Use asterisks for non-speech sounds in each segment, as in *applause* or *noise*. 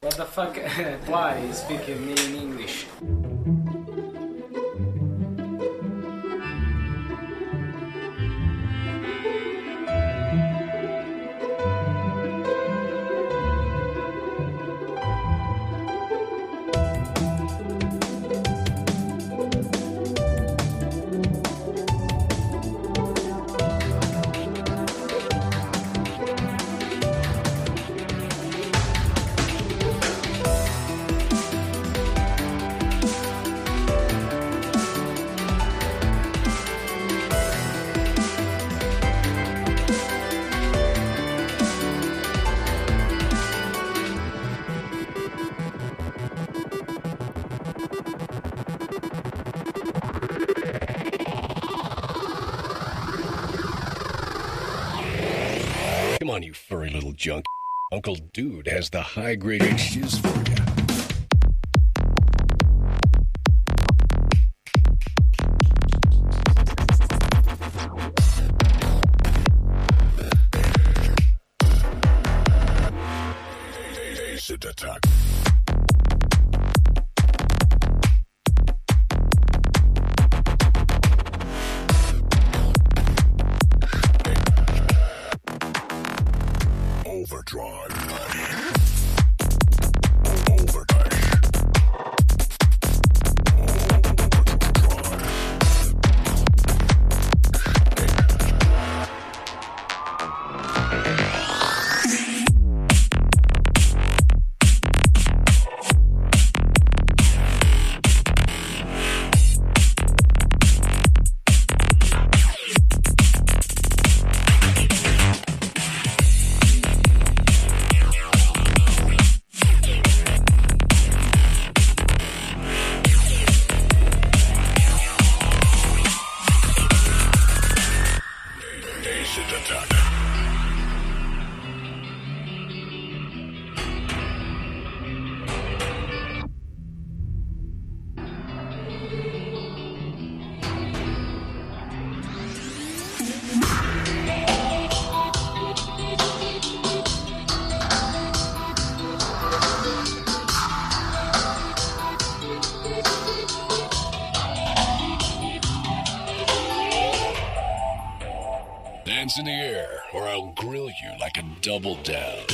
What the fuck? *laughs* Why speaking me in English? On, you furry little junk. Uncle Dude has the high grade shiz for you. Double down.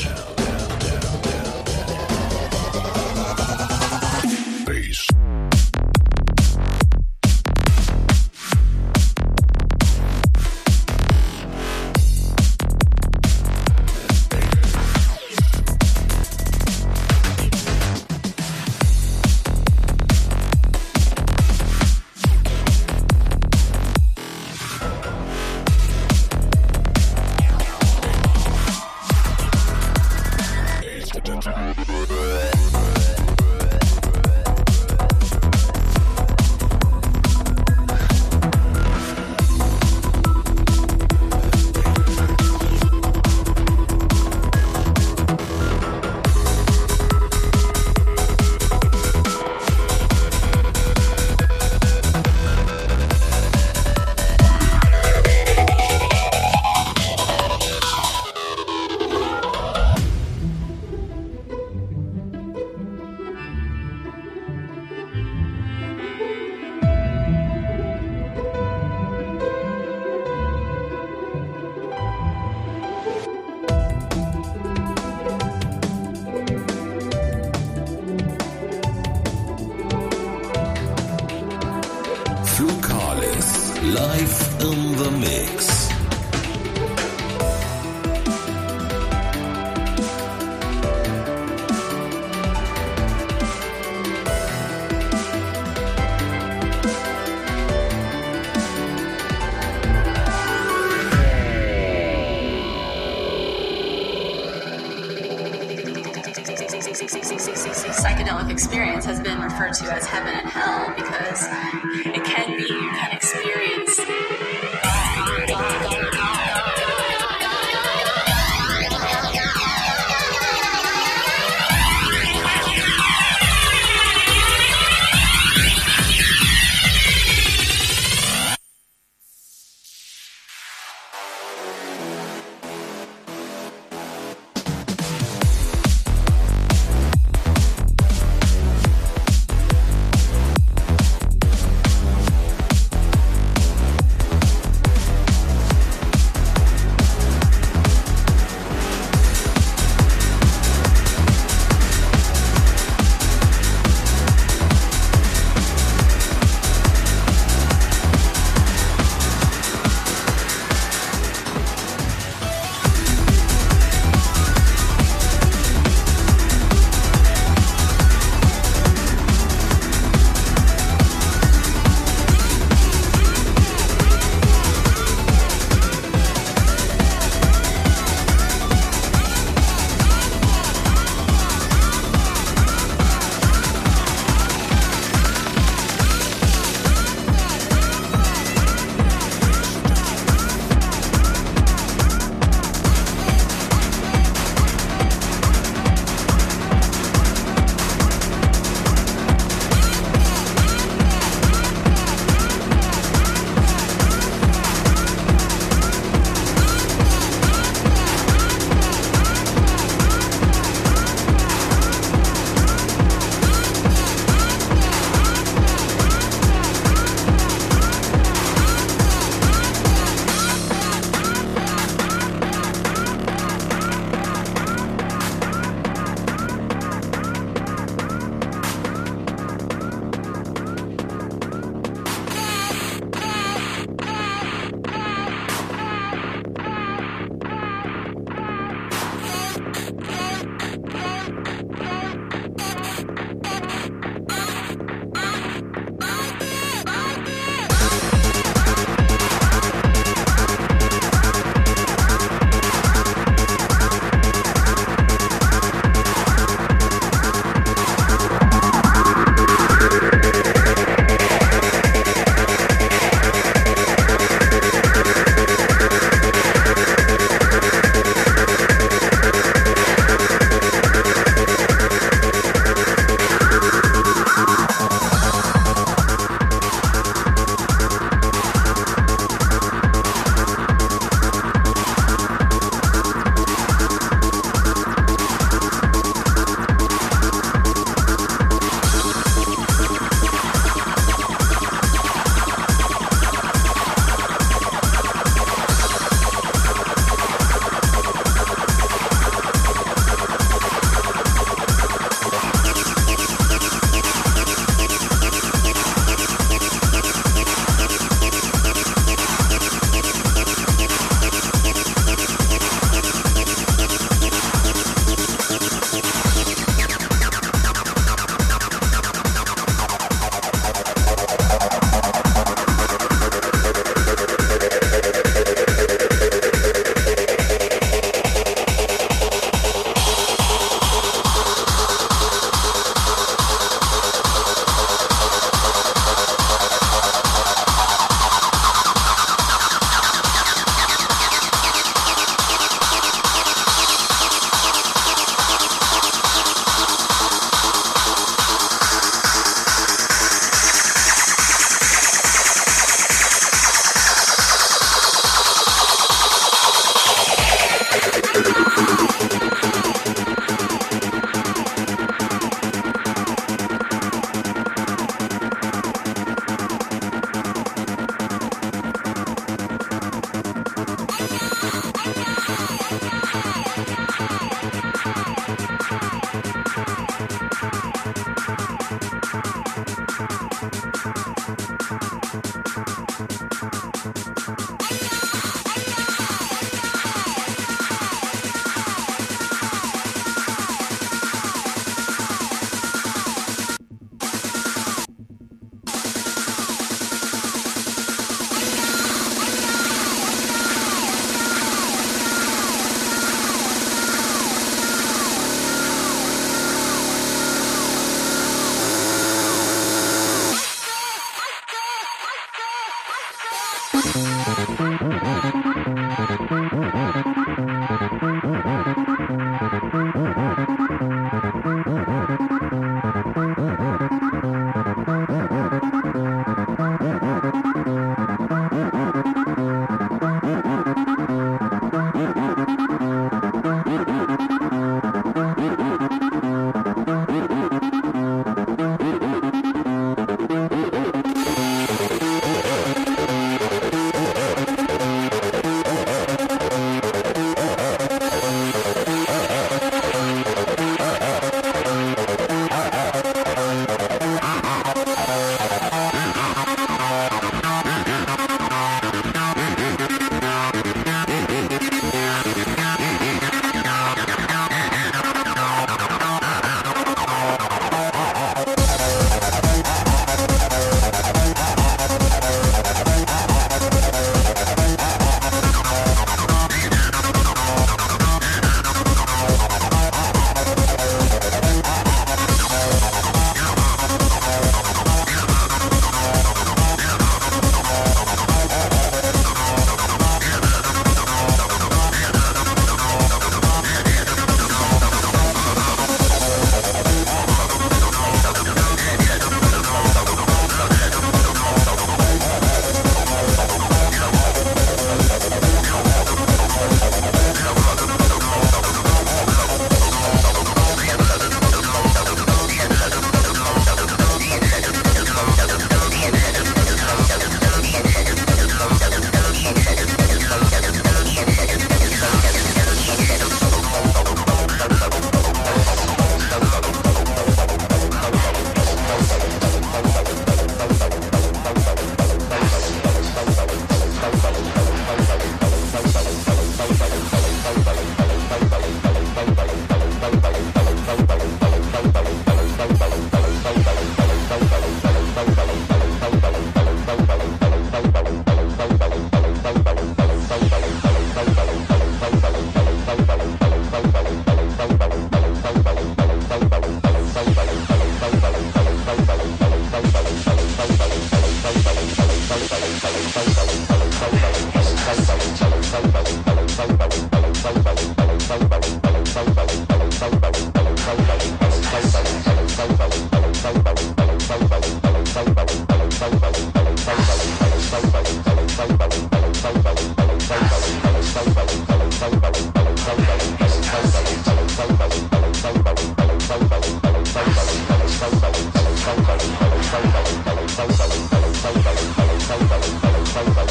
Thank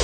you.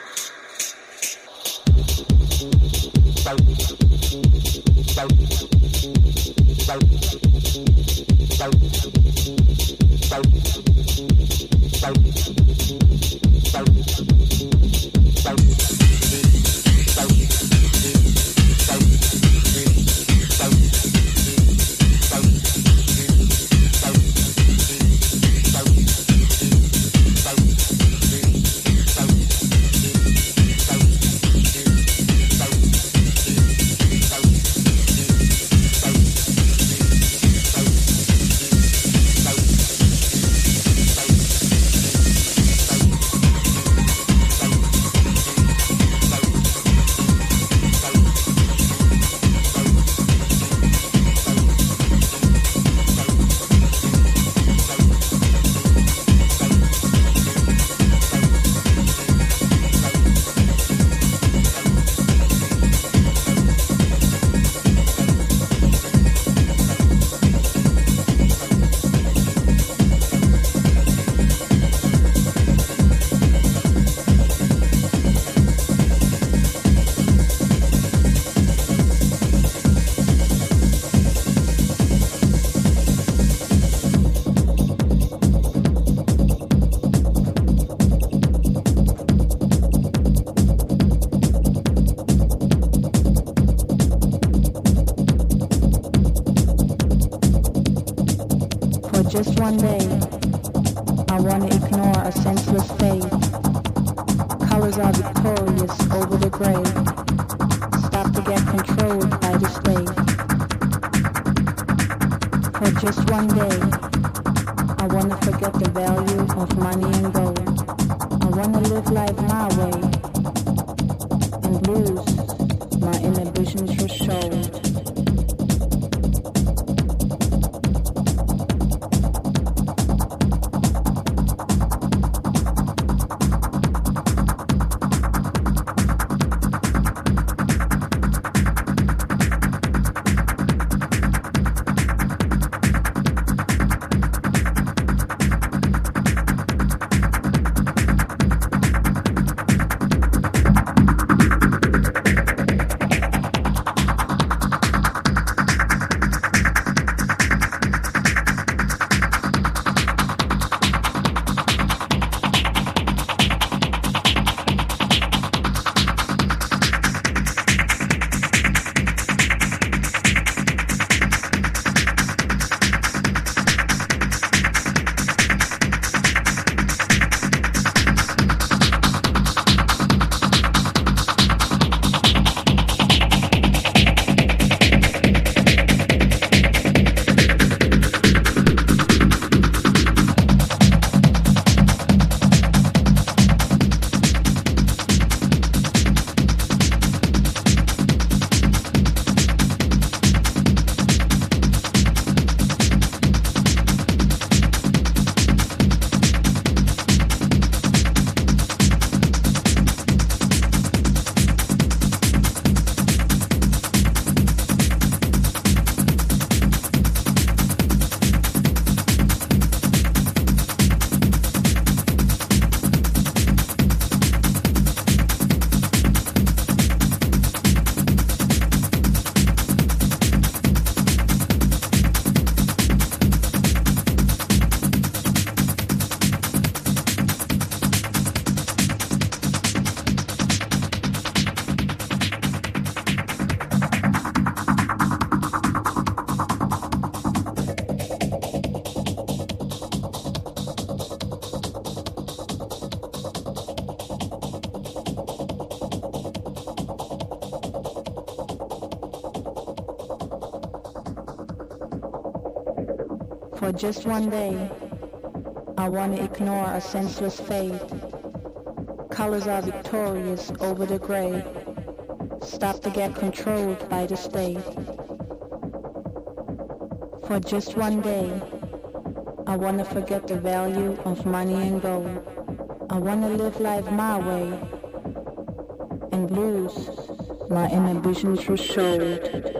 Just one day, I want to ignore a senseless fate. Colors are victorious over the gray. Stop to get controlled by the state. For just one day, I wanna forget the value of money and gold. I wanna live life my way and lose my inhibitions for sold.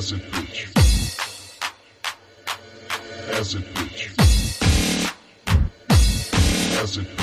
As it bitch. As it bitch. Acid bitch.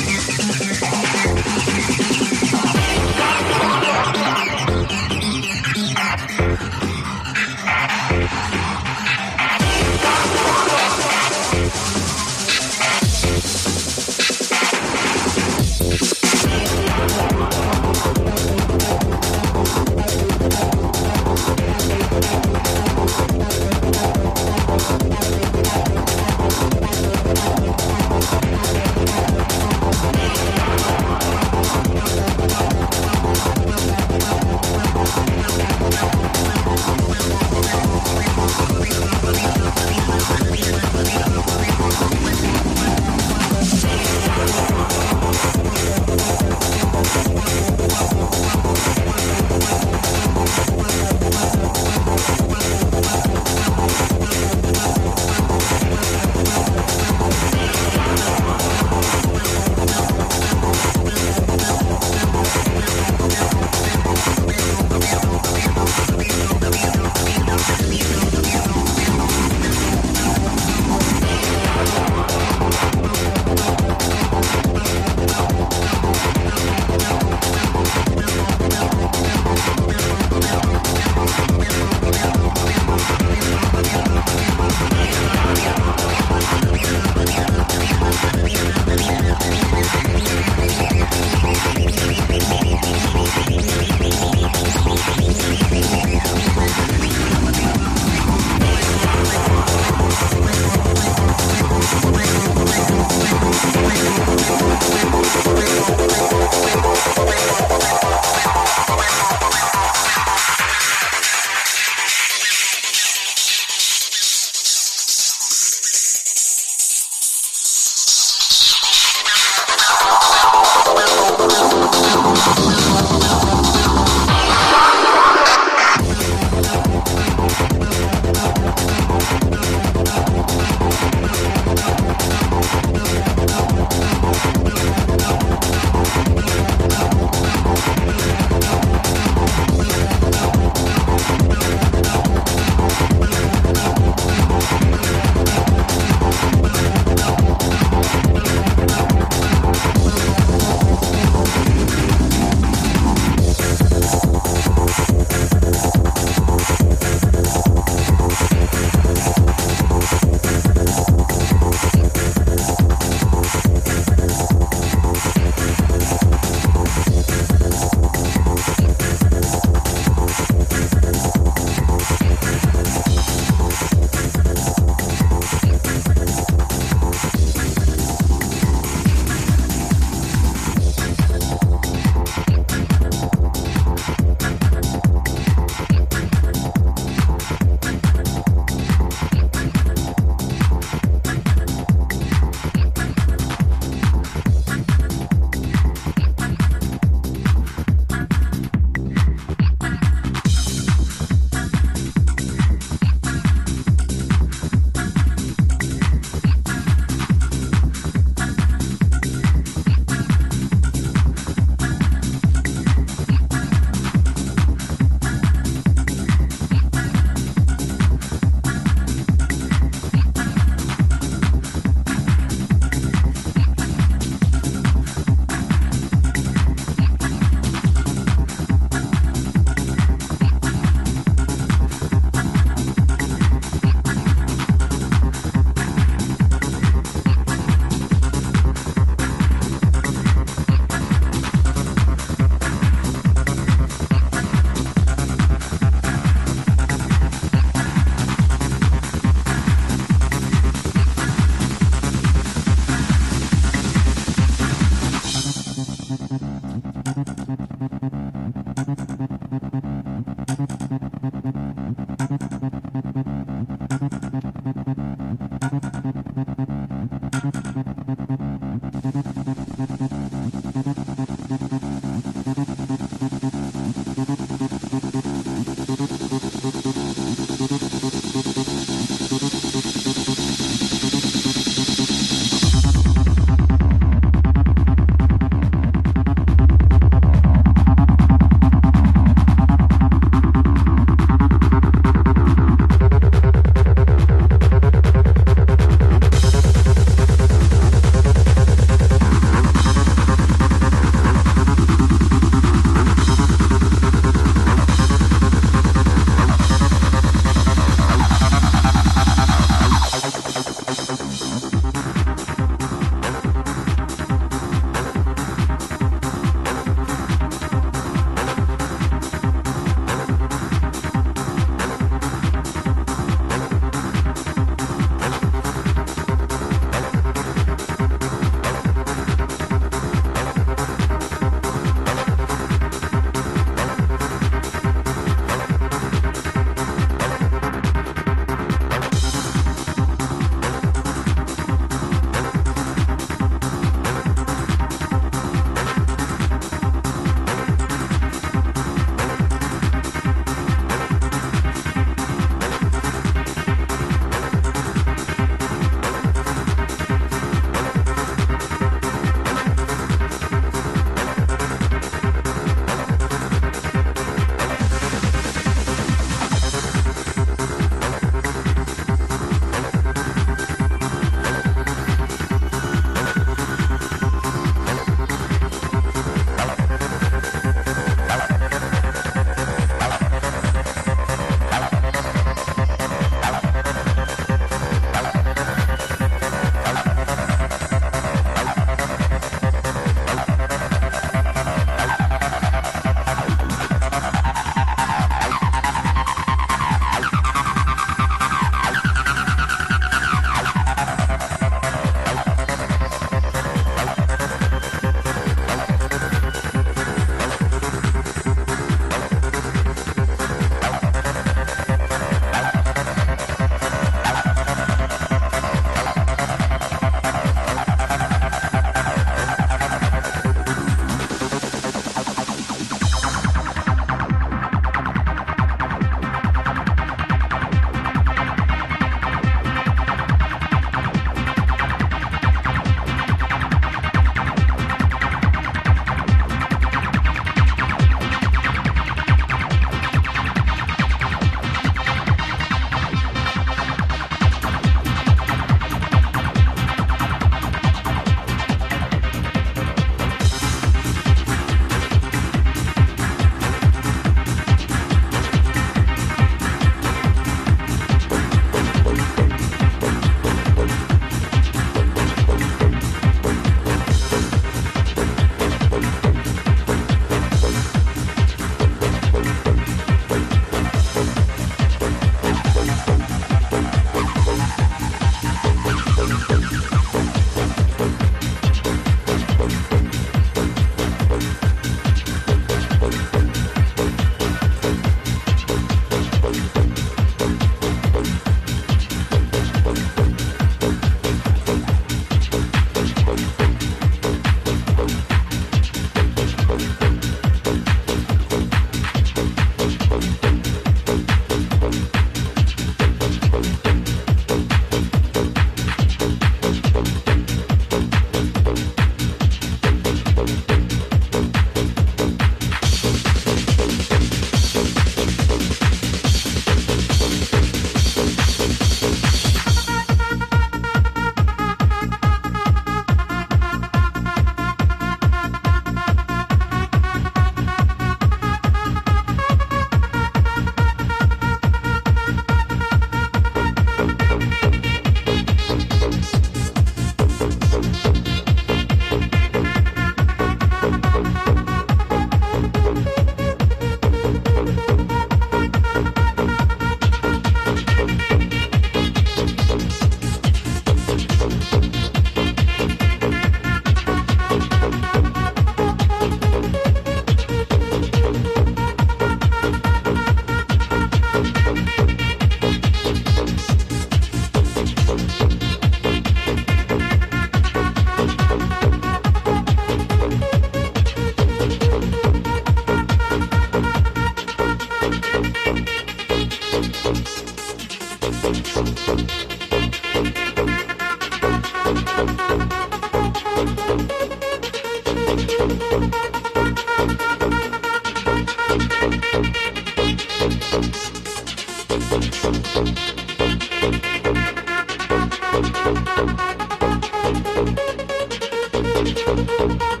Thank you.